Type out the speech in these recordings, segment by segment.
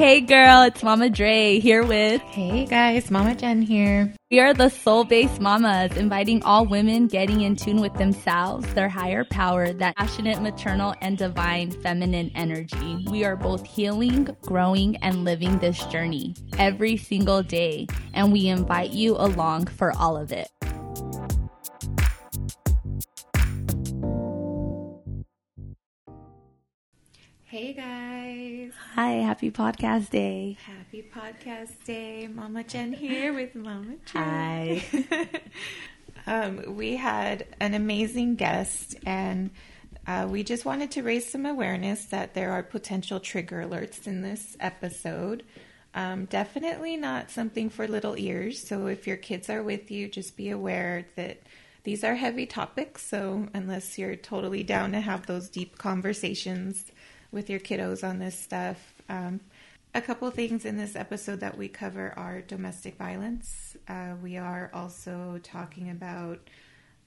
Hey girl, it's Mama Dre here with. Hey guys, Mama Jen here. We are the soul based mamas, inviting all women getting in tune with themselves, their higher power, that passionate maternal and divine feminine energy. We are both healing, growing, and living this journey every single day, and we invite you along for all of it. Hey guys. Hi, happy podcast day. Happy podcast day. Mama Jen here with Mama Jen. Hi. um, we had an amazing guest and uh, we just wanted to raise some awareness that there are potential trigger alerts in this episode. Um, definitely not something for little ears. So if your kids are with you, just be aware that these are heavy topics. So unless you're totally down to have those deep conversations, with your kiddos on this stuff. Um, a couple things in this episode that we cover are domestic violence. Uh, we are also talking about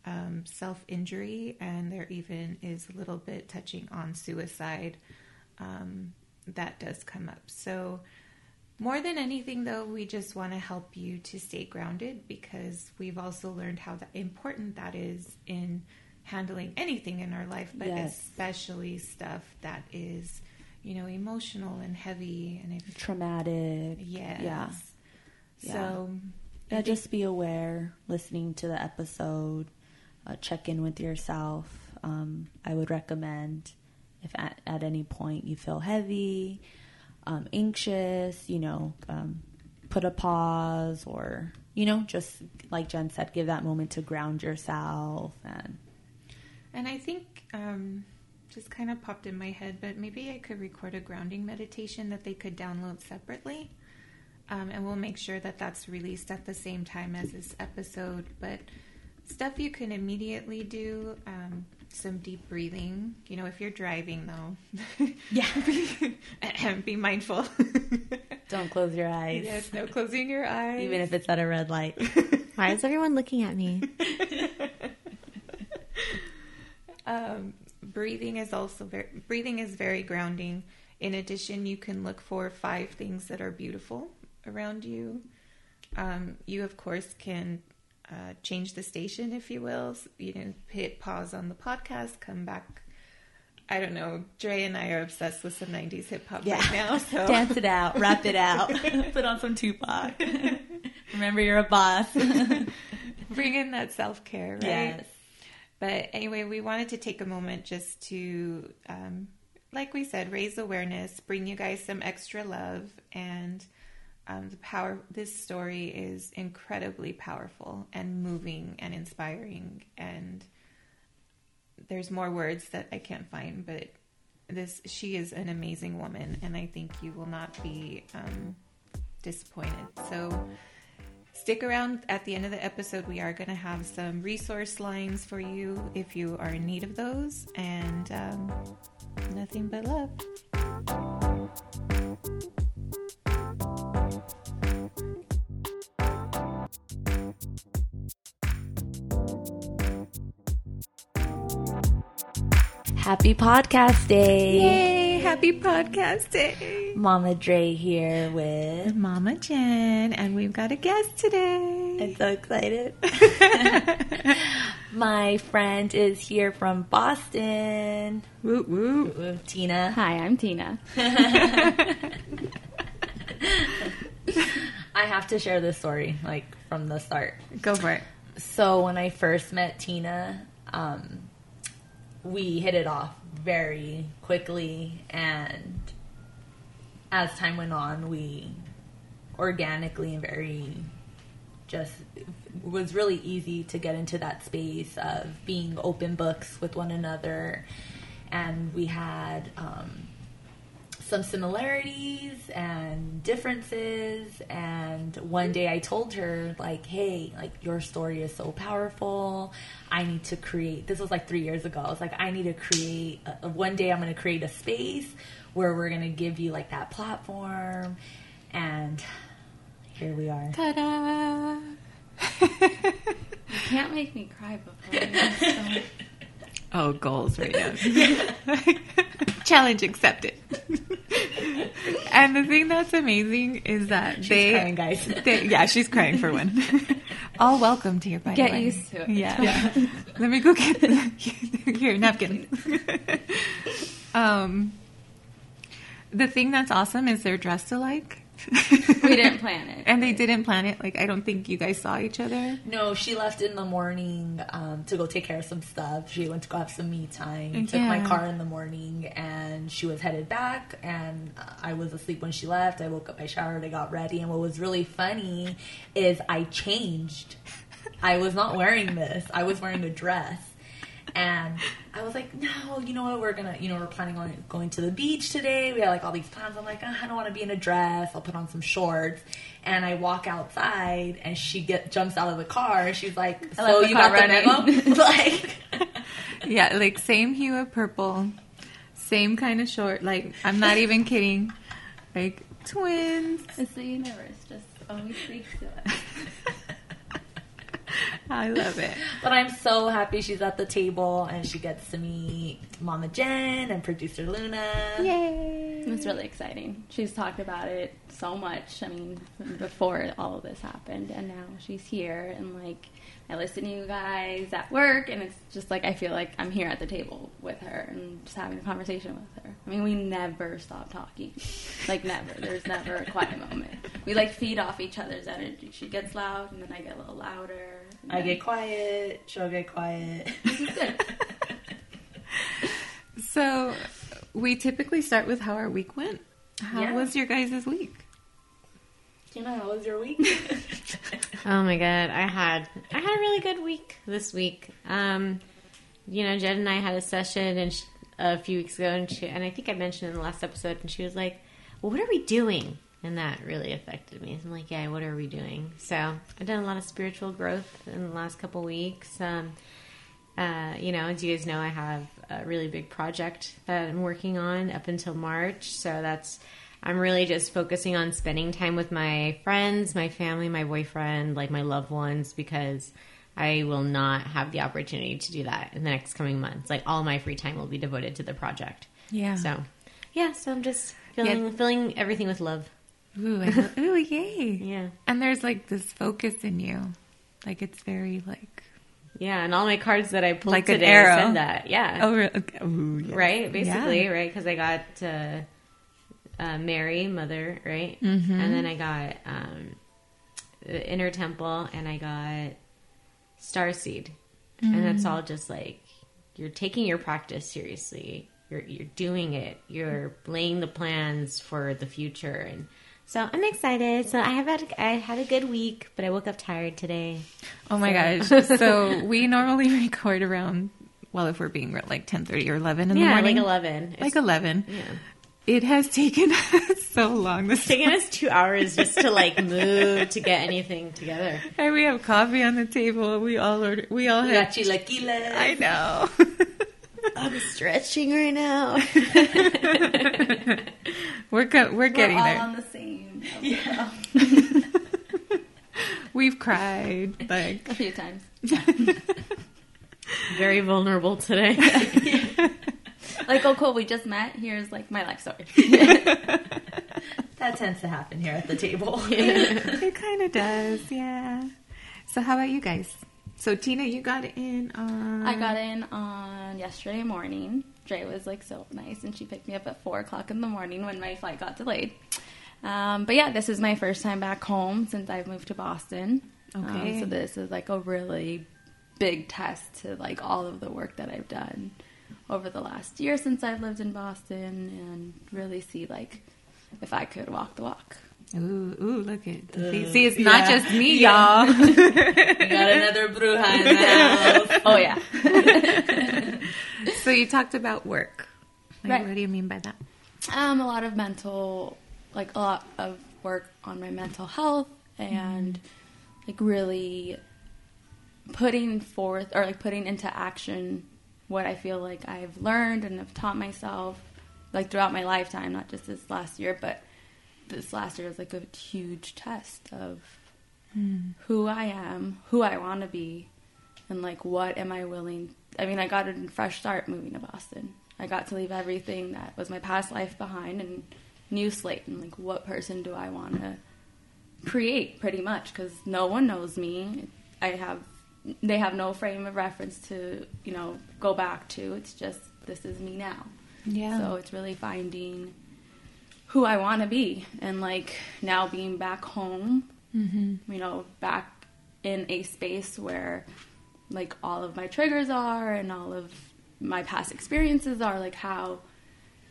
um, self injury, and there even is a little bit touching on suicide. Um, that does come up. So, more than anything, though, we just want to help you to stay grounded because we've also learned how important that is in handling anything in our life, but yes. especially stuff that is, you know, emotional and heavy and if, traumatic. Yes. Yeah. So, yeah, just be aware listening to the episode, uh, check in with yourself. Um, I would recommend if at, at, any point you feel heavy, um, anxious, you know, um, put a pause or, you know, just like Jen said, give that moment to ground yourself and and I think um, just kind of popped in my head, but maybe I could record a grounding meditation that they could download separately. Um, and we'll make sure that that's released at the same time as this episode. But stuff you can immediately do um, some deep breathing. You know, if you're driving, though, yeah, be, be mindful. Don't close your eyes. Yes, no closing your eyes, even if it's at a red light. Why is everyone looking at me? Um, breathing is also very breathing is very grounding. In addition, you can look for five things that are beautiful around you. Um, you of course can uh, change the station, if you will. You can hit pause on the podcast, come back. I don't know. Dre and I are obsessed with some '90s hip hop yeah. right now. So dance it out, rap it out, put on some Tupac. Remember, you're a boss. Bring in that self care, right? Yes. But anyway, we wanted to take a moment just to, um, like we said, raise awareness, bring you guys some extra love, and um, the power. This story is incredibly powerful and moving and inspiring. And there's more words that I can't find, but this she is an amazing woman, and I think you will not be um, disappointed. So Stick around at the end of the episode. We are going to have some resource lines for you if you are in need of those. And um, nothing but love. Happy podcast day. Yay, happy podcast day. Mama Dre here with Mama Jen, and we've got a guest today. I'm so excited. My friend is here from Boston. Woo woo. woo, Tina. Hi, I'm Tina. I have to share this story, like from the start. Go for it. So when I first met Tina, um, we hit it off very quickly and as time went on we organically and very just was really easy to get into that space of being open books with one another. And we had um, some similarities and differences and one day I told her like hey like your story is so powerful. I need to create this was like 3 years ago. I was like I need to create a, one day I'm going to create a space where we're going to give you like that platform and here we are. Ta-da! You can't make me cry before oh goals right now Challenge accepted. and the thing that's amazing is that She's they, crying, guys. they- yeah, she's crying for one. All welcomed here, by the Get used to it. Yeah. Let me go get here napkin. um, the thing that's awesome is they're dressed alike. We didn't plan it. and they didn't plan it. Like I don't think you guys saw each other. No, she left in the morning um, to go take care of some stuff. She went to go have some me time. Took my car in the morning, and she was headed back. And I was asleep when she left. I woke up, I showered, I got ready. And what was really funny is I changed. I was not wearing this. I was wearing a dress. And I was like, no, you know what? We're gonna, you know, we're planning on going to the beach today. We had like all these plans. I'm like, "Ah, I don't want to be in a dress. I'll put on some shorts. And I walk outside, and she get jumps out of the car. And she's like, I so the you car got the running." memo? like, Yeah, like same hue of purple, same kind of short. Like I'm not even kidding. Like twins. It's the universe just always speaks to us. I love it. but I'm so happy she's at the table, and she gets to meet Mama Jen and producer Luna. Yay! It was really exciting. She's talked about it so much. I mean, before all of this happened, and now she's here, and like I listen to you guys at work, and it's just like I feel like I'm here at the table with her and just having a conversation with her. I mean, we never stop talking, like never. There's never a quiet moment. We like feed off each other's energy. She gets loud, and then I get a little louder. And I get quiet. She'll get quiet. So we typically start with how our week went. How Yeah. was your guys' week? Tina, how was your week? Oh my god, I had I had a really good week this week. Um, you know, Jed and I had a session and sh a few weeks ago, and she and I think I mentioned in the last episode, and she was like, "Well, what are we doing?" And that really affected me. I'm like, "Yeah, what are we doing?" So I've done a lot of spiritual growth in the last couple weeks. Um, uh, you know, as you guys know, I have a really big project that I'm working on up until March. So that's, I'm really just focusing on spending time with my friends, my family, my boyfriend, like my loved ones, because I will not have the opportunity to do that in the next coming months. Like all my free time will be devoted to the project. Yeah. So, yeah, so I'm just filling, filling everything with love. Ooh, I ooh, yay! Yeah. And there's like this focus in you, like it's very like Yeah. And all my cards that I pulled Like today arrow. said that. Yeah. oh, re- okay. Ooh, right basically Yeah. right because i got uh, uh, mary mother right Mm-hmm. and then i got um, the inner temple and i got starseed and Mm. that's all just like you're taking your practice seriously you're you're doing it you're laying the plans for the future and so i'm excited so i have had a, i had a good week but i woke up tired today Oh my gosh! So we normally record around well, if we're being real, like ten thirty or eleven in the yeah morning, like 11 like It's- eleven. yeah It has taken us so long. This taken us two hours just to like move to get anything together. and we have coffee on the table. We all order. We all We have. got chilaquiles. I know. I'm stretching right now. we're go- we're getting We're all there. on the same. Yeah. We've cried like A few times. Very vulnerable today. Like, oh, cool, we just met. Here's like my life story. That tends to happen here at the table. it kind of does, yeah. So how about you guys? So Tina, you got in on. I got in on yesterday morning. Dre was like so nice, and she picked me up at four o'clock in the morning when my flight got delayed. Um, but yeah, this is my first time back home since I've moved to Boston. Um, Okay. so this is like a really big test to like all of the work that I've done over the last year since I've lived in Boston, and really see like if I could walk the walk. Ooh, ooh, look at the Uh. See, it's not yeah. just me, Yeah. y'all. We got another bruja in the house. Oh yeah. so you talked about work. Like, Right. What do you mean by that? Um, a lot of mental, like a lot of work on my mental health and like really putting forth or like putting into action what I feel like I've learned and have taught myself like throughout my lifetime, not just this last year, but this last year was like a huge test of hmm. who I am, who I want to be, and like what am I willing. I mean, I got a fresh start moving to Boston, I got to leave everything that was my past life behind and new slate and like what person do I want to create pretty much because no one knows me. I have they have no frame of reference to you know go back to. It's just this is me now. Yeah. So it's really finding who I want to be and like now being back home, Mm-hmm. you know, back in a space where like all of my triggers are and all of my past experiences are like how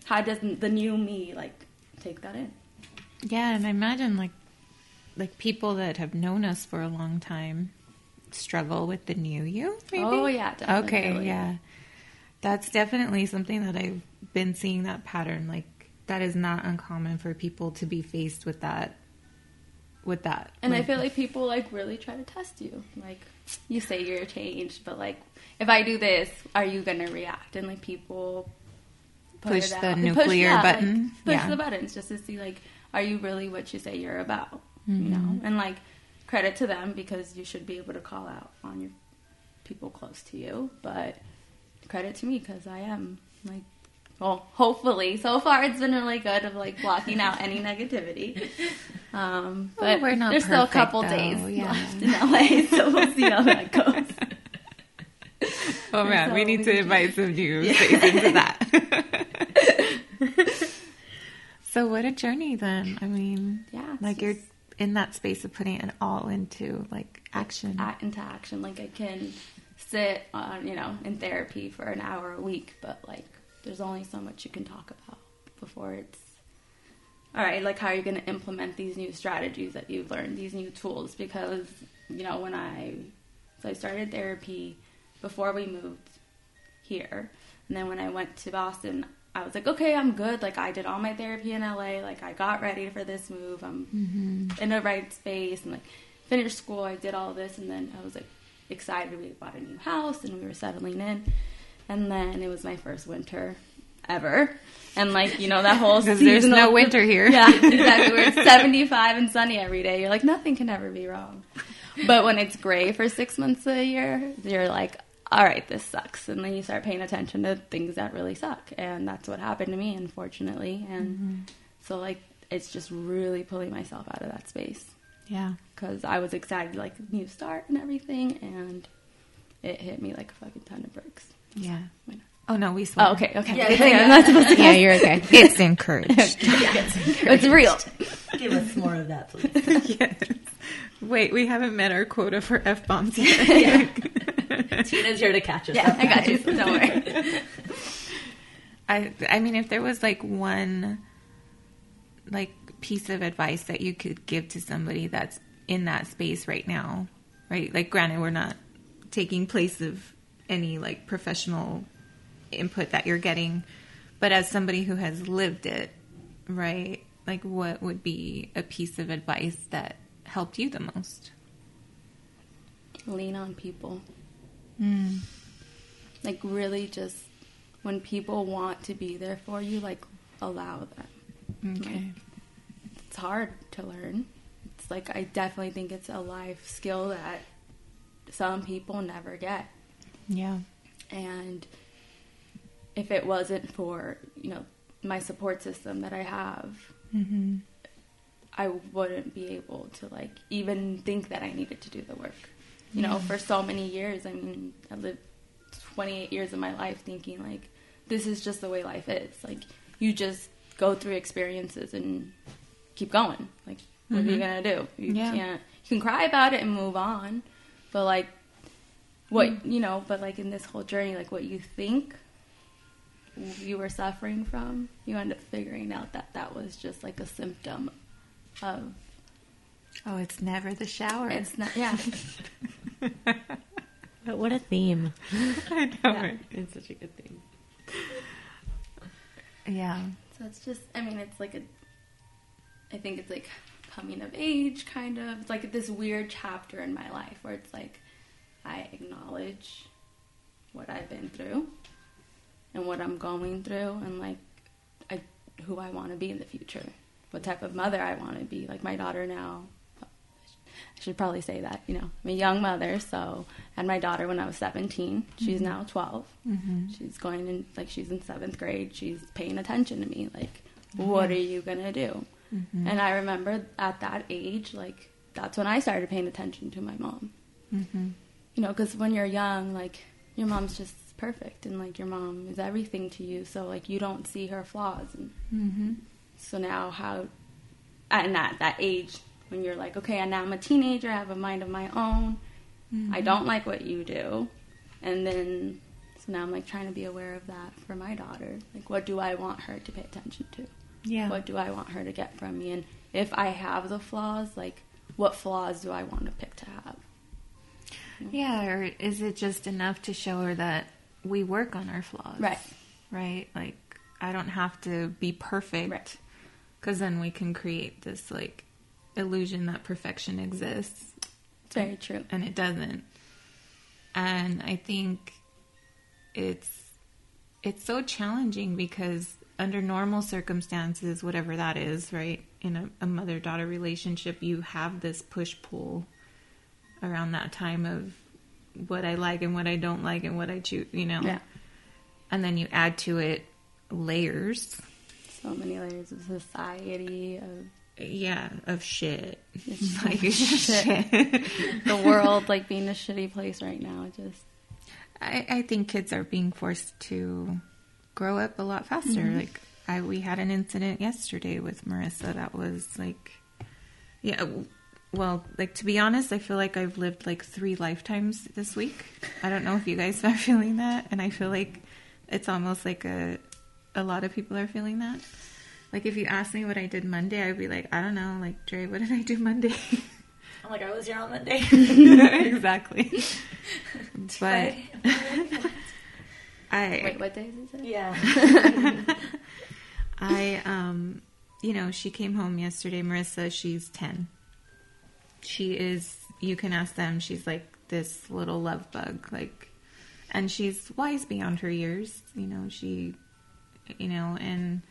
how does the new me like take that in? Yeah, and I imagine like like people that have known us for a long time struggle with the new you. Maybe? Oh, yeah, Okay, yeah, that's definitely something that I've been seeing that pattern. Like that is not uncommon for people to be faced with that. With that, And I feel like people like really try to test you. Like you say you're changed, but like if I do this, are you gonna react? And like people Push the nuclear yeah, like, button. push Yeah. the buttons just to see like are you really what you say you're about? Mm-hmm. You know, and like credit to them because you should be able to call out on your people close to you. But credit to me because I am like. Well, hopefully, so far it's been really good of like blocking out any negativity. Um, Well, but we're not there's still a couple though, days yeah. left in LA, so we'll see how that goes. Oh man, we need we to invite some new faces into that. so what a journey then. I mean, Yeah, like you're in that space of putting it all into like action. act into action. Like I can sit on, you know, in therapy for an hour a week, but like there's only so much you can talk about before it's all right. Like how are you going to implement these new strategies that you've learned, these new tools? Because you know when I so I started therapy before we moved here, and then when I went to Boston. I was like, okay, I'm good. Like, I did all my therapy in LA. Like, I got ready for this move. I'm mm-hmm. in the right space and like finished school. I did all this, and then I was like excited. We bought a new house and we were settling in, and then it was my first winter ever, and like you know that whole 'Cause there's no winter here. Yeah, exactly. Where it's 75 and sunny every day. You're like nothing can ever be wrong. But when it's gray for six months a year, you're like, all right, this sucks. And then you start paying attention to things that really suck. And that's what happened to me, unfortunately. And mm-hmm. so, like, it's just really pulling myself out of that space Yeah. because I was excited, like, new start and everything. And it hit me like a fucking ton of bricks. Yeah. Oh no, we swear. Oh, okay, okay. Yeah, yeah, yeah. I'm not supposed to- Yeah, you're okay. It's encouraged. It's real. Give us more of that, please. yes. Wait, we haven't met our quota for f bombs yet. Tina's here to catch us Yeah, up. I got you. Don't worry. I I mean, if there was like one like piece of advice that you could give to somebody that's in that space right now, right? Like, granted, we're not taking place of any like professional input that you're getting, but as somebody who has lived it, right? Like, what would be a piece of advice that helped you the most? Lean on people. Mm. Like really just when people want to be there for you, like allow them. Okay. It's hard to learn. It's like I definitely think it's a life skill that some people never get. Yeah. And if it wasn't for, you know, my support system that I have, Mm-hmm. I wouldn't be able to like even think that I needed to do the work. You know, for so many years, I mean, I lived 28 years of my life thinking like this is just the way life is. Like you just go through experiences and keep going. Like what are you going to do? You Yeah. can't you can cry about it and move on, but like what, mm. you know, but like in this whole journey like what you think you were suffering from, you end up figuring out that that was just like a symptom of Oh, it's never the shower. it's not yeah But what a theme. I know. Yeah. right? It's such a good theme. Yeah. so it's just i mean it's like a i think it's like coming of age kind of it's like this weird chapter in my life where it's like i acknowledge what i've been through and what i'm going through and like I, who i want to be in the future what type of mother i want to be like my daughter now I should probably say that, you know, I'm a young mother, so I had my daughter when I was 17. She's mm-hmm. now 12. Mm-hmm. She's going in, like, she's in seventh grade. She's paying attention to me. Like, mm-hmm. what are you going to do? And I remember at that age, like, that's when I started paying attention to my mom. You know, because when you're young, like, your mom's just perfect and, like, your mom is everything to you. So, like, you don't see her flaws. And mm-hmm. so now, how, and at that age, when you're like, okay, and now I'm a teenager, I have a mind of my own. I mm-hmm. don't like what you do. And then, so now I'm like trying to be aware of that for my daughter. Like, what do I want her to pay attention to? Yeah. What do I want her to get from me? And if I have the flaws, like, what flaws do I want to pick to have? Mm-hmm. Yeah, or is it just enough to show her that we work on our flaws? Right. Right? Like, I don't have to be perfect. Right. Because then we can create this, like, illusion that perfection exists, It's very true. and it doesn't. And I think it's it's so challenging because under normal circumstances, whatever that is, right, in a, a mother daughter relationship, you have this push pull around that time of what I like and what I don't like and what I choose, you know. Yeah. And then you add to it layers, So many layers of society, of yeah, of shit. Like shit. shit. the world, like being a shitty place right now. Just, I, I think kids are being forced to grow up a lot faster. Mm-hmm. Like I, we had an incident yesterday with Marissa that was like, yeah. W- Well, like to be honest, I feel like I've lived like three lifetimes this week. I don't know if you guys are feeling that, and I feel like it's almost like a a lot of people are feeling that. Like if you ask me what I did Monday, I'd be like, I don't know, like Dre, what did I do Monday? I'm like, I was here on Monday. exactly. but I wait, what days is it? yeah. I, um, you know, she came home yesterday. Marissa, she's 10. She is, you can ask them, she's like this little love bug. Like, and she's wise beyond her years. You know, she, you know, and,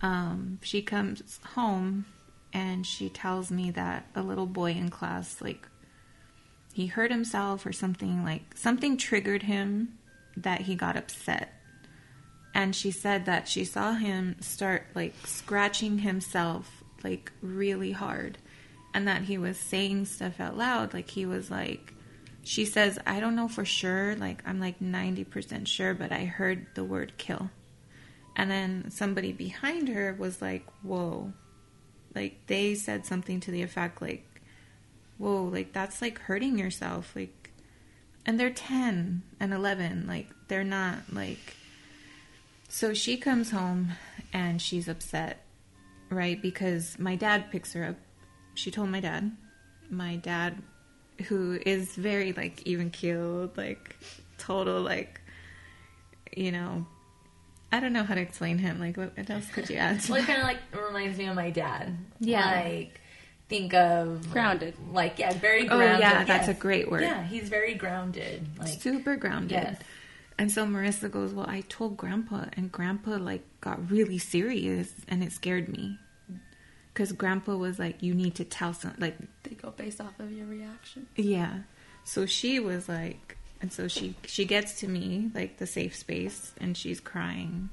um, she comes home and she tells me that a little boy in class, like, he hurt himself or something, like, something triggered him that he got upset and she said that she saw him start like scratching himself like really hard and that he was saying stuff out loud like he was like she says i don't know for sure like i'm like 90% sure but i heard the word kill and then somebody behind her was like whoa like they said something to the effect like whoa like that's like hurting yourself like and they're 10 and 11 like they're not like so she comes home and she's upset, right? Because my dad picks her up. She told my dad. My dad, who is very like even keeled, like total like, you know, I don't know how to explain him. Like, what, what else could you add? Well, it kind of like reminds me of my dad. Yeah. Like, think of Grounded. Like, yeah, very grounded. Oh, grounded. yeah, that's yes. a great word. Yeah, he's very grounded. Like, super grounded. Yes. And so Marissa goes, "Well, I told Grandpa, and Grandpa like got really serious, and it scared me, because Grandpa was like, you need to tell some like They go based off of your reaction. Yeah. So she was like, and so she she gets to me like the safe space, and she's crying,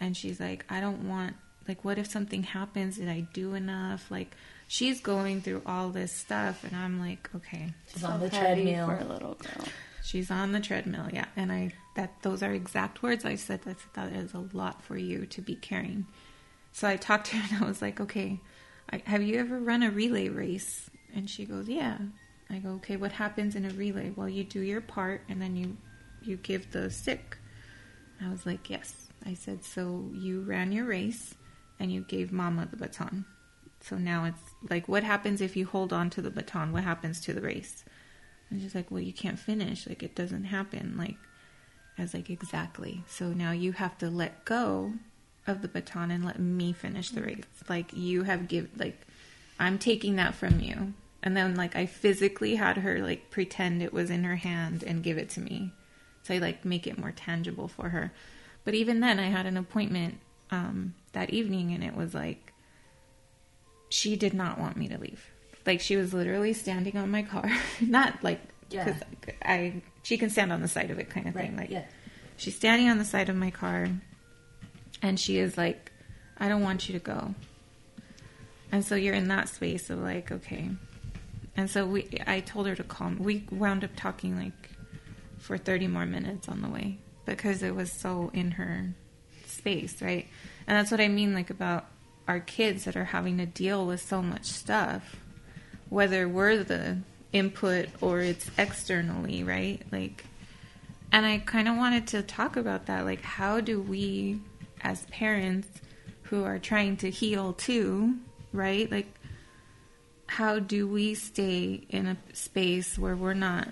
and she's like, I don't want like, what if something happens? Did I do enough? Like, she's going through all this stuff, and I'm like, okay, she's on the treadmill. for a little girl. she's on the treadmill, yeah. And I that those are exact words I said. That that is a lot for you to be carrying. So I talked to her, and I was like, okay, I, have you ever run a relay race? And she goes, yeah. I go, okay, what happens in a relay? Well, you do your part, and then you you give the stick. I was like, yes. I said, so you ran your race, and you gave Mama the baton. So now it's like, what happens if you hold on to the baton? What happens to the race? And she's like, well, you can't finish. Like, it doesn't happen. Like, I was like, exactly. So now you have to let go of the baton and let me finish the race. Like, you have give like, I'm taking that from you. And then, like, I physically had her, like, pretend it was in her hand and give it to me. So I, like, make it more tangible for her. But even then, I had an appointment um, that evening, and it was like, she did not want me to leave. like she was literally standing on my car, not like Yeah. I she can stand on the side of it kind of Right. thing. Like yeah. she's standing on the side of my car, and she is like, "I don't want you to go." And so you're in that space of like, okay. And so we, I told her to calm. We wound up talking like for 30 more minutes on the way because it was so in her space, right? And that's what I mean, like about our kids that are having to deal with so much stuff, whether we're the input or it's externally, right? Like, and I kind of wanted to talk about that. Like, how do we, as parents who are trying to heal too, right? Like, how do we stay in a space where we're not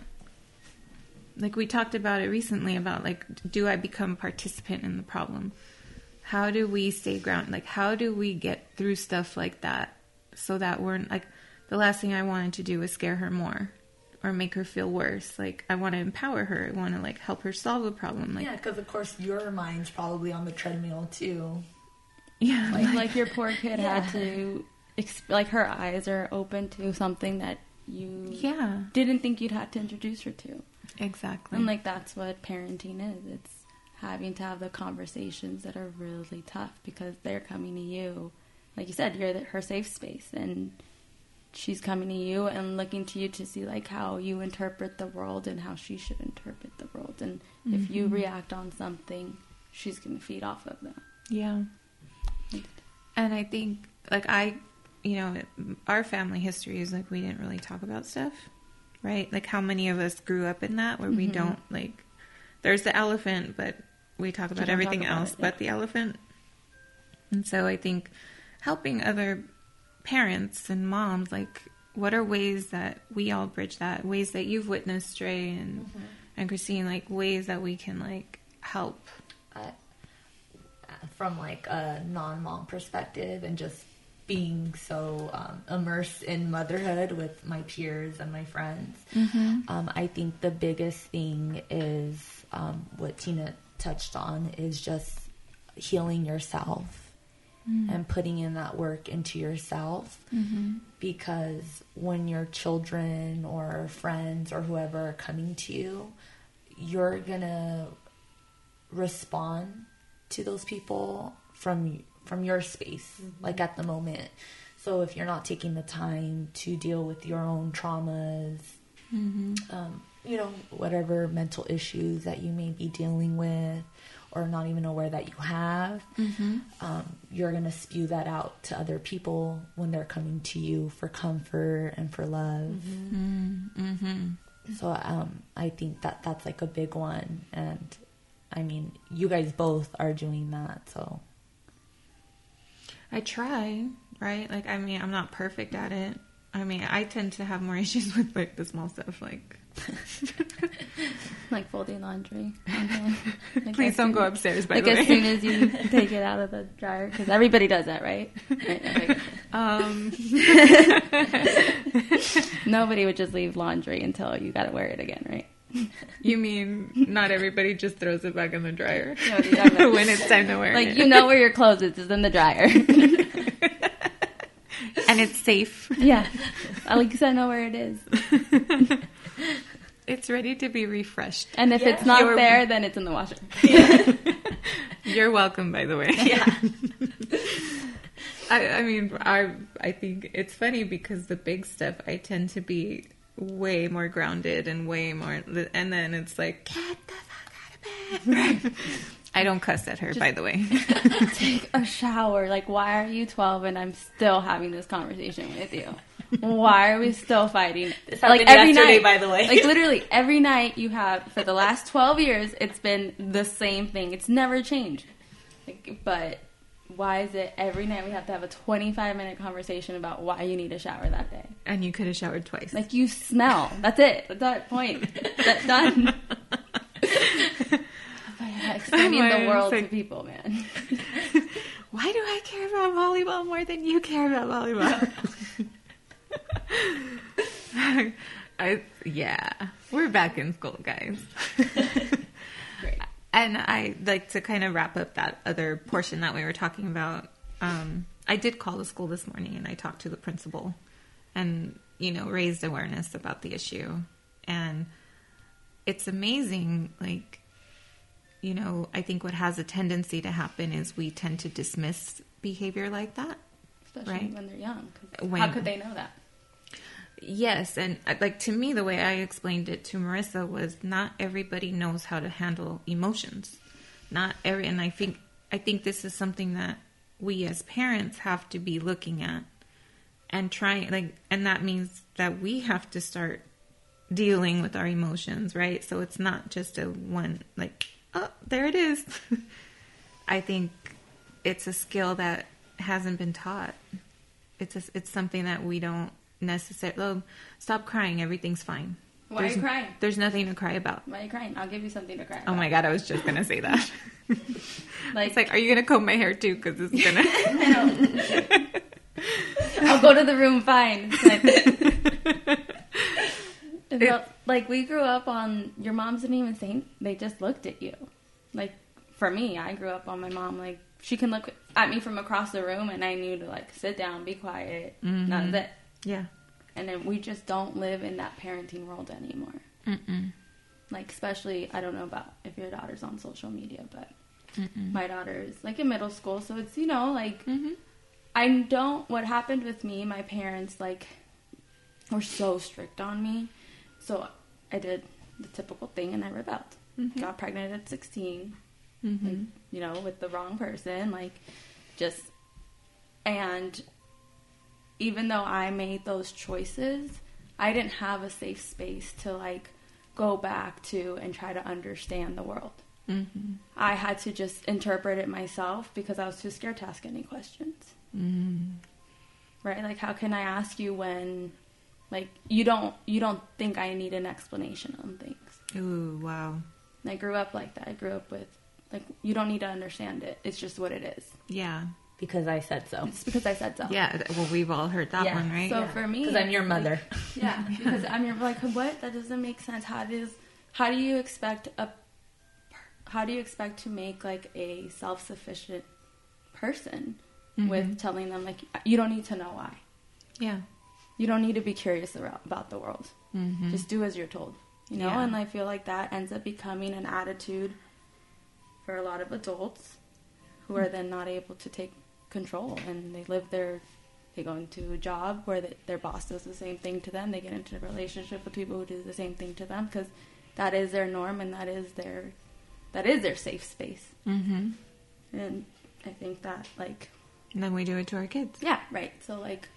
like we talked about it recently about like do i become a participant in the problem how do we stay grounded like how do we get through stuff like that so that we're like the last thing i wanted to do was scare her more or make her feel worse. Like i want to empower her. I want to like help her solve a problem. Like yeah, because of course your mind's probably on the treadmill too. yeah like like your poor kid Yeah. had to exp- like her eyes are open to something that you yeah. didn't think you'd have to introduce her to. Exactly. And like that's what parenting is. It's having to have the conversations that are really tough because they're coming to you. Like you said you're the, her safe space and she's coming to you and looking to you to see like how you interpret the world and how she should interpret the world and if you react on something she's going to feed off of that Yeah. And I think, like, I, you know, our family history is like we didn't really talk about stuff, right? Like, how many of us grew up in that where we Mhm. don't, like, there's the elephant, but we talk about don't talk everything about else it, yeah. but the elephant. And so I think helping other parents and moms, like, what are ways that we all bridge that? Ways that you've witnessed, Trey and, and Christine, like, ways that we can, like, help. uh, from like a non-mom perspective and just being so um, immersed in motherhood with my peers and my friends um, i think the biggest thing is um, what tina touched on is just healing yourself Mm-hmm. and putting in that work into yourself. Mm-hmm. Because when your children or friends or whoever are coming to you you're gonna respond to those people from from your space mm-hmm. like at the moment. So if you're not taking the time to deal with your own traumas um, you know whatever mental issues that you may be dealing with or not even aware that you have um, you're going to spew that out to other people when they're coming to you for comfort and for love so um, I think that that's like a big one, and I mean, you guys both are doing that, so I try, right? Like, I mean, I'm not perfect at it. I mean, I tend to have more issues with like the small stuff. Like, like folding laundry. Like please don't soon- go upstairs. By like the as soon as you take it out of the dryer, because everybody does that, right? Right, um, nobody would just leave laundry until you got to wear it again, right? you mean not everybody just throws it back in the dryer You know what I'm talking about. when it's time to wear Like it, Like you know where your clothes is, is in the dryer. and it's safe. yeah, at least I know where it is. It's ready to be refreshed. And if Yeah. it's not You're- there, then it's in the washer. You're welcome, by the way. yeah, I, I mean, I I think it's funny because the big stuff I tend to be way more grounded and way more, and then it's like get the fuck out of bed. I don't cuss at her, by the way. Take a shower. Like, why are you 12 and I'm still having this conversation with you? Why are we still fighting? This like every night, by the way. Like, literally, every night you have, for the last 12 years, it's been the same thing. It's never changed. Like, but why is it every night we have to have a 25 minute conversation about why you need a shower that day? And you could have showered twice. Like, you smell. That's it. That's that point. That's done. Yeah, explaining I'm the world like- to people, man. Why do I care about volleyball more than you care about volleyball? I yeah, we're back in school, guys. Great. And I like to kind of wrap up that other portion that we were talking about. Um, I did call the school this morning and I talked to the principal, and you know raised awareness about the issue and it's amazing like you know i think what has a tendency to happen is we tend to dismiss behavior like that especially Right. when they're young. When- how could they know that? Yes, and uh, like to me, the way I explained it to Marissa was not everybody knows how to handle emotions. Not every, and I think I think this is something that we as parents have to be looking at and trying like, and that means that we have to start dealing with our emotions, right? So it's not just a one like, oh, there it is. I think it's a skill that hasn't been taught. It's a, it's something that we don't necessarily. Oh, stop crying. Everything's fine. Why are you There's- crying? There's nothing to cry about. Why are you crying? I'll give you something to cry Oh about. my god, I was just gonna say that. Like, it's like, are you gonna comb my hair too? Because it's gonna. I'll go to the room fine. Felt- like we grew up on your moms didn't even say they just looked at you. Like for me, I grew up on my mom like she can look at me from across the room and I knew to like sit down, be quiet. Mm-hmm. That's it. Yeah. And then we just don't live in that parenting world anymore. Mm-mm. Like especially I don't know about if your daughter's on social media, but my daughter is like in middle school, so it's you know like Mm-hmm. I don't. What happened with me? My parents like were so strict on me, so I did the typical thing and I rebelled. Got pregnant at 16 like, you know, with the wrong person. Like, just and even though I made those choices, I didn't have a safe space to like go back to and try to understand the world. Mm-hmm. I had to just interpret it myself because I was too scared to ask any questions. Mm. Right? Like how can I ask you when like you don't you don't think I need an explanation on things. Ooh, wow. I grew up like that. I grew up with like you don't need to understand it. It's just what it is. Yeah. Because I said so. It's because I said so. Yeah. Well, we've all heard that Yeah. one, right? So for me, Because I'm your like, mother. Yeah, because I'm your like what? That doesn't make sense. How does how do you expect a how do you expect to make like a self sufficient person with telling them like you don't need to know why. yeah. You don't need to be curious about, about the world. Mm-hmm. Just do as you're told. You know, Yeah. and I feel like that ends up becoming an attitude for a lot of adults who are then not able to take control and they live their they go into a job where the, their boss does the same thing to them. They get into a relationship with people who do the same thing to them because that is their norm and that is their that is their safe space. Mm-hmm. And I think that like And then we do it to our kids. yeah, right. So like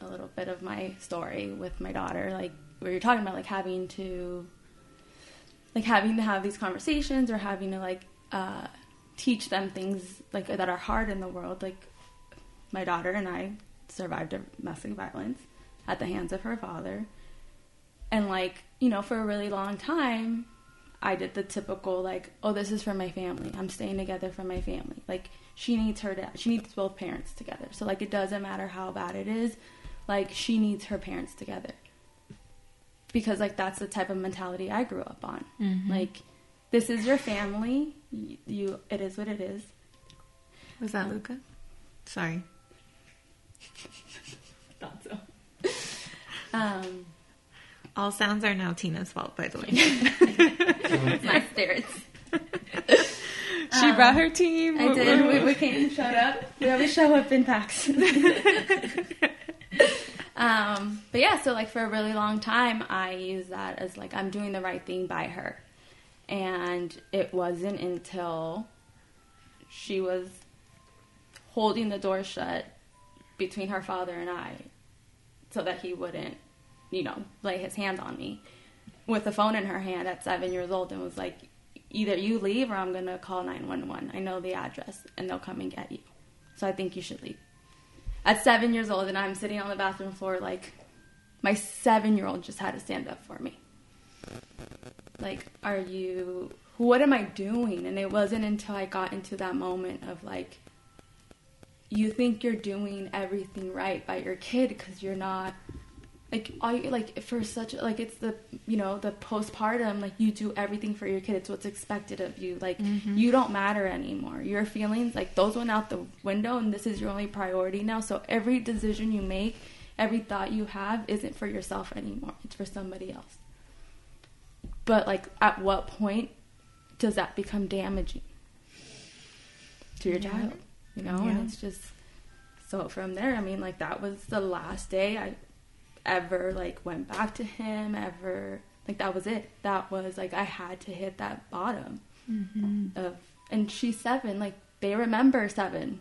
a little bit of my story with my daughter, like where you're talking about like having to like having to have these conversations or having to like uh teach them things like that are hard in the world. Like my daughter and I survived domestic violence at the hands of her father. And like, you know, for a really long time I did the typical like, oh, this is for my family. I'm staying together for my family. Like she needs her dad. She needs both parents together. So like it doesn't matter how bad it is. Like she needs her parents together. Because like that's the type of mentality I grew up on. Mm-hmm. Like this is your family. You, you it is what it is. Was that Luca? Sorry. Thought so. Um All sounds are now Tina's fault, by the way. it's my spirits. she brought her team. I did. We, we came, showed up. We always show up in packs. um, but yeah, so like for a really long time, I used that as like I'm doing the right thing by her, and it wasn't until she was holding the door shut between her father and I, so that he wouldn't, you know, lay his hands on me, with the phone in her hand at seven years old, and was like, either you leave or I'm gonna call 911. I know the address and they'll come and get you. So I think you should leave. At seven years old, and I'm sitting on the bathroom floor, like, my seven year old just had to stand up for me. Like, are you, what am I doing? And it wasn't until I got into that moment of like, you think you're doing everything right by your kid because you're not like all you, like for such like it's the you know the postpartum like you do everything for your kid it's what's expected of you like mm-hmm. you don't matter anymore your feelings like those went out the window and this is your only priority now so every decision you make every thought you have isn't for yourself anymore. It's for somebody else. But like at what point does that become damaging to your Yeah. child? You know, Yeah. and it's just so from there, I mean, like that was the last day I ever like went back to him, ever like that was it. That was like I had to hit that bottom Mm-hmm. of and she's seven, like they remember seven.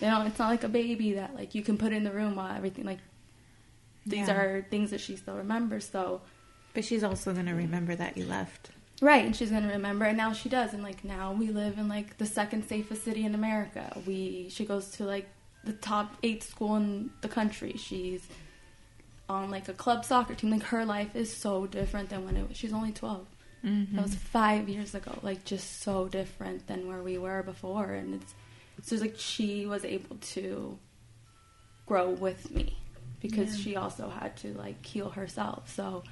You know, it's not like a baby that like you can put in the room while everything like these Yeah. are things that she still remembers, so But she's also going to remember that you left. Right, and she's gonna remember, and now she does, and like now we live in like the second safest city in America. We she goes to like the top eight school in the country. She's on like a club soccer team. Like her life is so different than when it was. She's only 12 Mm-hmm. That was five years ago. Like just so different than where we were before, and it's so it's like she was able to grow with me because Yeah. she also had to like heal herself. So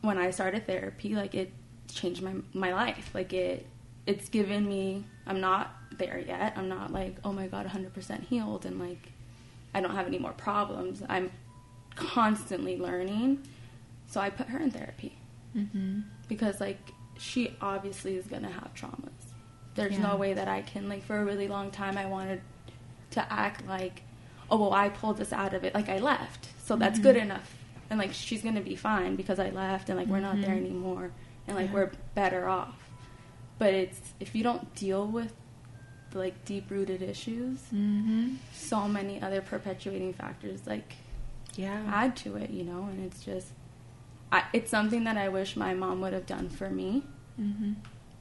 when I started therapy, like it changed my my life. Like it it's given me I'm not there yet. I'm not like, oh my god, 100% healed and like I don't have any more problems. I'm constantly learning. So I put her in therapy Mm-hmm. because like she obviously is going to have traumas. There's Yeah. no way that I can like for a really long time I wanted to act like oh well I pulled this out of it like I left. So that's good enough. And like she's going to be fine because I left and like we're not there Mhm. anymore and like Yeah. we're better off. But it's if you don't deal with the, like deep rooted issues, Mm-hmm. so many other perpetuating factors like Yeah. add to it, you know, and it's just I, it's something that I wish my mom would have done for me. mm-hmm.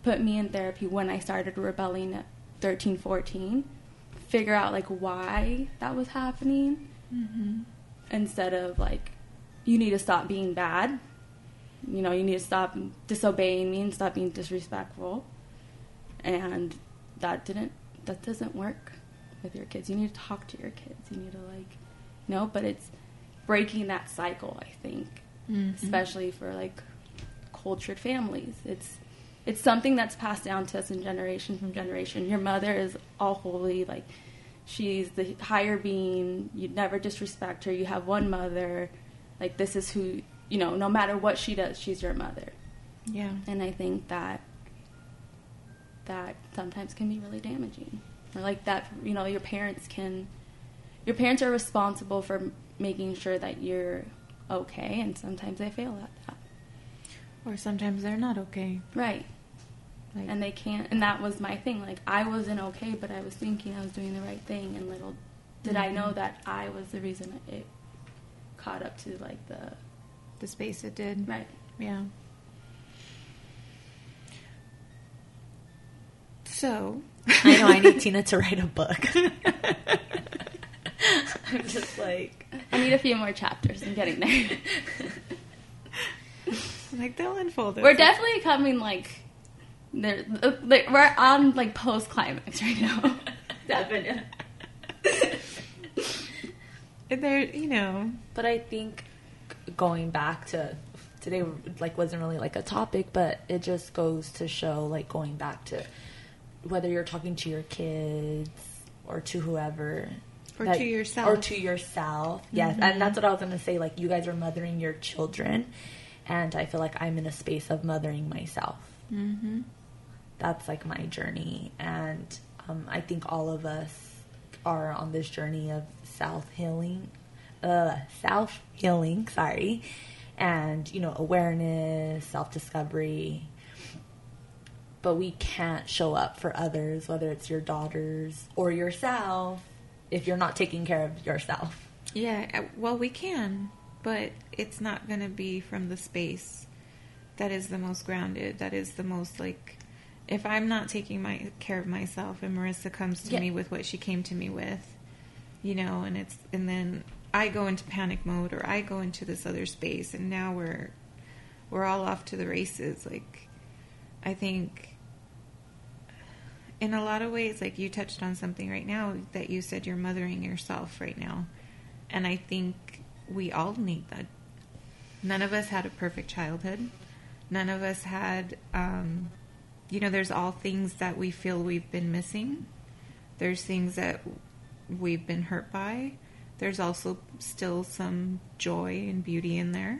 Put me in therapy when I started rebelling at 13, 14. Figure out like why that was happening Mm-hmm. instead of like you need to stop being bad. You know, you need to stop disobeying me and stop being disrespectful. And that didn't that doesn't work with your kids. You need to talk to your kids. You need to like you know, but it's breaking that cycle, I think. Mm-hmm. Especially for like cultured families. It's it's something that's passed down to us in generation from generation. Your mother is all holy, like she's the higher being. You'd never disrespect her. You have one mother. Like this is who you know. No matter what she does, she's your mother. Yeah. And I think that that sometimes can be really damaging. Or like that, you know, your parents can. Your parents are responsible for making sure that you're okay, and sometimes they fail at that. Or sometimes they're not okay. Right. Like, and they can't and that was my thing like i wasn't okay but i was thinking i was doing the right thing and little did i mm-hmm. know that i was the reason it caught up to like the the space it did. right Yeah. So, I know I need Tina to write a book. I'm just like, i need a few more chapters i'm getting there like they'll unfold. we're definitely coming like there like, we're on like post climax right now definitely. They're, you know, But I think going back to today, like wasn't really like a topic, but it just goes to show, like going back to whether you're talking to your kids or to whoever. Or that- to yourself. Or to yourself. Yes. And that's what I was going to say. Like, you guys are mothering your children. And I feel like I'm in a space of mothering myself. mm-hmm. That's like my journey. And um, I think all of us are on this journey of self healing, uh, self healing, sorry. And, you know, awareness, self discovery. But we can't show up for others, whether it's your daughters or yourself, if you're not taking care of yourself. Yeah, uh, well, we can, but it's not going to be from the space that is the most grounded, that is the most like. If I'm not taking my care of myself, and Marissa comes to Yeah. me with what she came to me with, you know, and it's and then I go into panic mode, or I go into this other space, and now we're we're all off to the races. Like, I think in a lot of ways, like you touched on something right now that you said you're mothering yourself right now. And I think we all need that. None of us had a perfect childhood. None of us had, um, you know, there's all things that we feel we've been missing. There's things that we've been hurt by. there's also still some joy and beauty in there,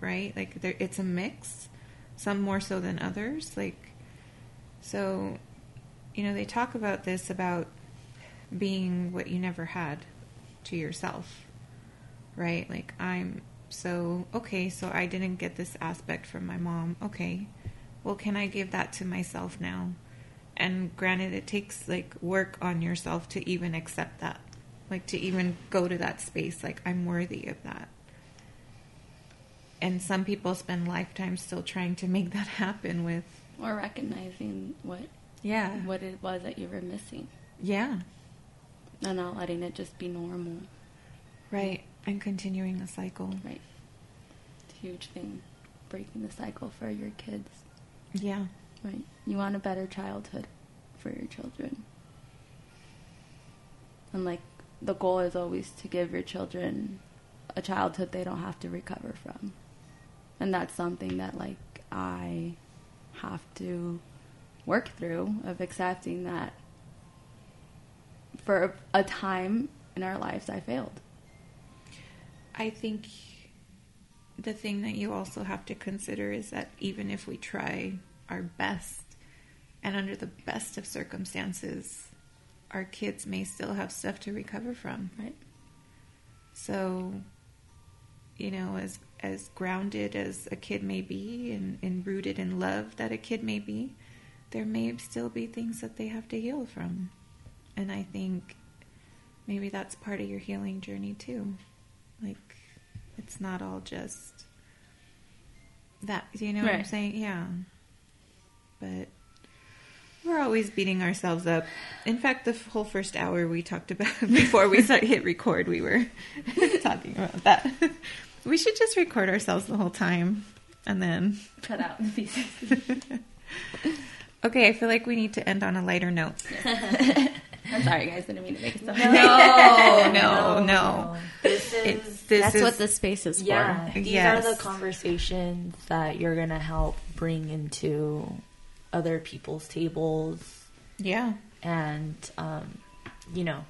right? Like there, it's a mix. Some more so than others. Like so, you know, they talk about this about being what you never had to yourself, right? Like I'm so okay. So I didn't get this aspect from my mom. Okay, well, can I give that to myself now? And granted, it takes like work on yourself to even accept that, like to even go to that space. Like, I'm worthy of that. And some people spend lifetimes still trying to make that happen with, Or recognizing what yeah, what it was that you were missing, yeah, and not letting it just be normal. right. And continuing the cycle. Right. It's a huge thing, breaking the cycle for your kids. Yeah, Right. You want a better childhood for your children. And like the goal is always to give your children a childhood they don't have to recover from. And that's something that like I have to work through of accepting that for a time in our lives I failed. I think the thing that you also have to consider is that even if we try our best and under the best of circumstances, our kids may still have stuff to recover from. Right. So, you know, as as grounded as a kid may be and, and rooted in love that a kid may be, there may still be things that they have to heal from. And I think maybe that's part of your healing journey too. Like it's not all just that you know what I'm saying? Yeah. But we're always beating ourselves up. In fact, the whole first hour we talked about before we start hit record, we were talking about that. We should just record ourselves the whole time and then. Cut out the pieces. Okay, I feel like we need to end on a lighter note. I'm sorry guys, didn't mean to make it so No, no, no. This is It's this That's is what the space is for. yeah. These Yes. are the conversations that you're gonna help bring into other people's tables, yeah. and um, you know,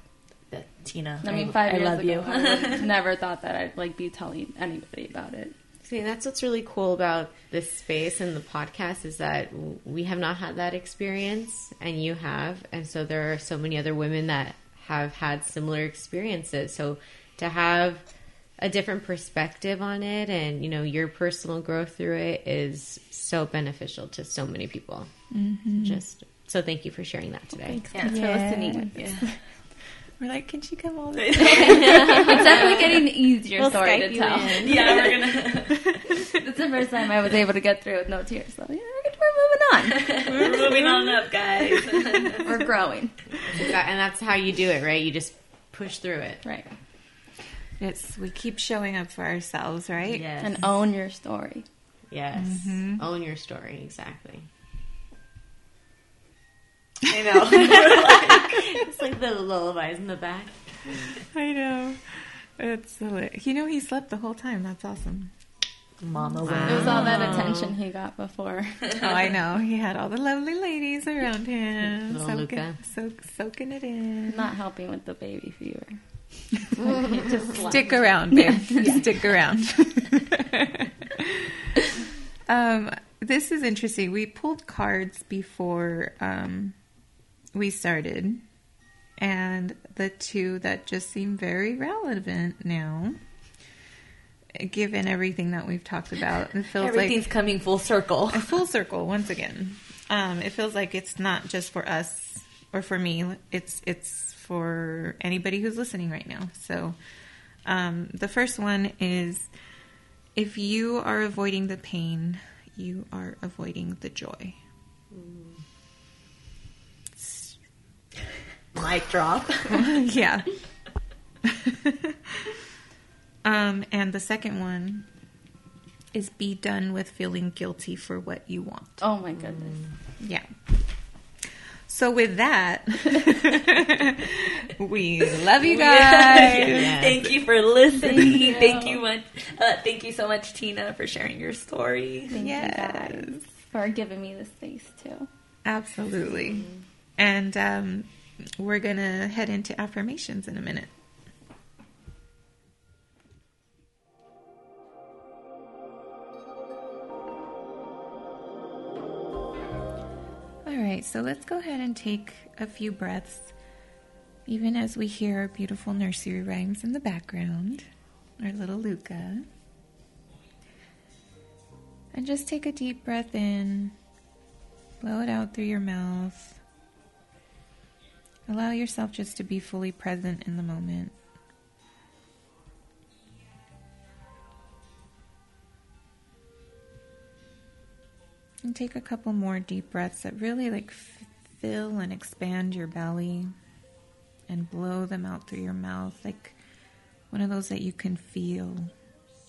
that Tina. I mean, five I years love ago, you. I never thought that I'd like be telling anybody about it. See, that's what's really cool about this space and the podcast is that we have not had that experience, and you have, and so there are so many other women that have had similar experiences. So to have a different perspective on it, and you know your personal growth through it is so beneficial to so many people. Mm-hmm. Just so, thank you for sharing that today. Thanks for listening. Yeah. We're like, can she come all the It's definitely getting easier We'll story Skype to tell. in. yeah, we're gonna. It's the first time I was able to get through with no tears. So yeah, we're moving on. we're moving on up, guys. we're growing. And that's how you do it, right? You just push through it. Right. It's we keep showing up for ourselves, right? yes. And own your story. Yes. Mm-hmm. Own your story, exactly. I know. It's like the lullabies in the back. I know. It's hilarious. You know, he slept the whole time. That's awesome. Mama It was all that attention he got before. Oh, I know. He had all the lovely ladies around him, Little soaking, Luca. soak, soaking it in. Not helping with the baby fever. Stick around, babe. Stick around. um, this is interesting. We pulled cards before um, we started, and the two that just seem very relevant now, given everything that we've talked about, it feels Everything's like coming full circle. a full circle once again. Um, it feels like it's not just for us or for me. It's it's for anybody who's listening right now. So, um, the first one is if you are avoiding the pain, you are avoiding the joy. Mic drop. yeah. um, and the second one is be done with feeling guilty for what you want. Oh my goodness. Yeah. So with that, we love you guys. Thank you for listening. you. Thank you much. Uh, thank you so much, Tina, for sharing your story. Thank Yes. you guys for giving me the space too. Absolutely. And um, we're gonna head into affirmations in a minute. So let's go ahead and take a few breaths, even as we hear our beautiful nursery rhymes in the background, our little Luca. And just take a deep breath in, blow it out through your mouth. Allow yourself just to be fully present in the moment. And take a couple more deep breaths that really like fill and expand your belly and blow them out through your mouth, like one of those that you can feel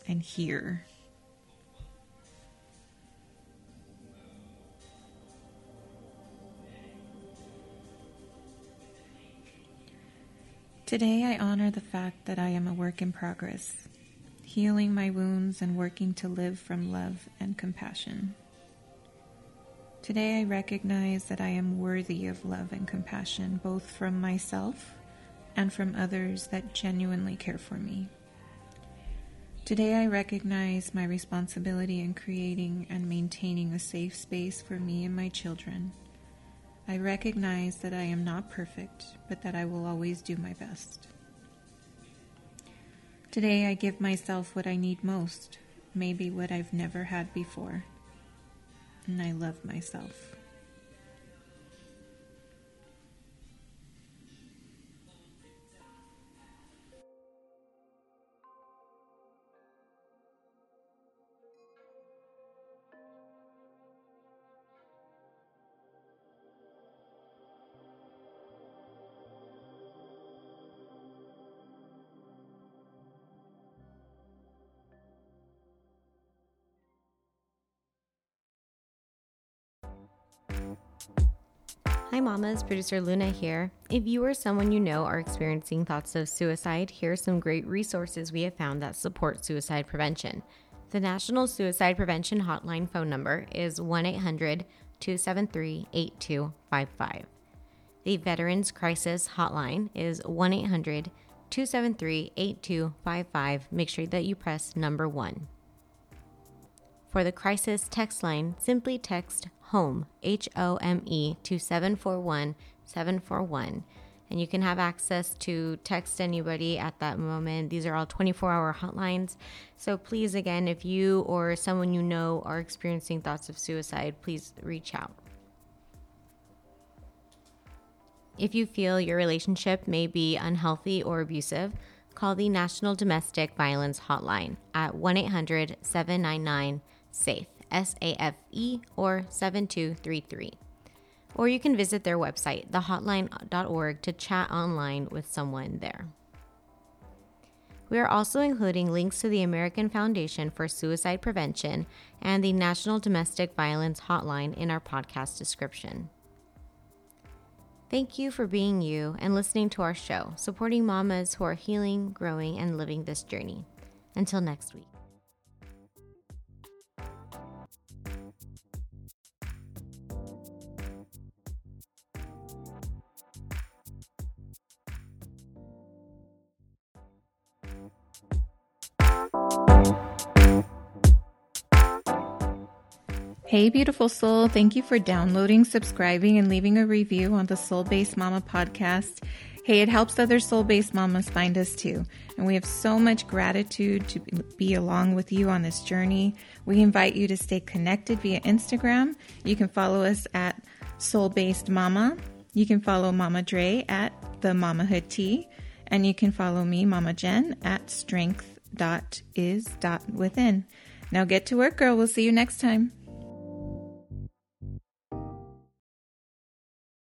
and hear. Today, I honor the fact that I am a work in progress, healing my wounds and working to live from love and compassion. Today, I recognize that I am worthy of love and compassion, both from myself and from others that genuinely care for me. Today, I recognize my responsibility in creating and maintaining a safe space for me and my children. I recognize that I am not perfect, but that I will always do my best. Today, I give myself what I need most, maybe what I've never had before and I love myself. Hi, mamas. Producer Luna here. If you or someone you know are experiencing thoughts of suicide, here are some great resources we have found that support suicide prevention. The National Suicide Prevention Hotline phone number is 1 800 273 8255. The Veterans Crisis Hotline is 1 800 273 8255. Make sure that you press number one. For the crisis text line, simply text HOME, H O M E, to 741 741. And you can have access to text anybody at that moment. These are all 24 hour hotlines. So please, again, if you or someone you know are experiencing thoughts of suicide, please reach out. If you feel your relationship may be unhealthy or abusive, call the National Domestic Violence Hotline at 1 800 799 SAFE, S A F E, or 7233. Or you can visit their website, thehotline.org, to chat online with someone there. We are also including links to the American Foundation for Suicide Prevention and the National Domestic Violence Hotline in our podcast description. Thank you for being you and listening to our show, supporting mamas who are healing, growing, and living this journey. Until next week. Hey, beautiful soul. Thank you for downloading, subscribing, and leaving a review on the Soul Based Mama podcast. Hey, it helps other soul based mamas find us too. And we have so much gratitude to be along with you on this journey. We invite you to stay connected via Instagram. You can follow us at Soul Based Mama. You can follow Mama Dre at The Mamahood Tea. And you can follow me, Mama Jen, at strength.is.within. Now get to work, girl. We'll see you next time.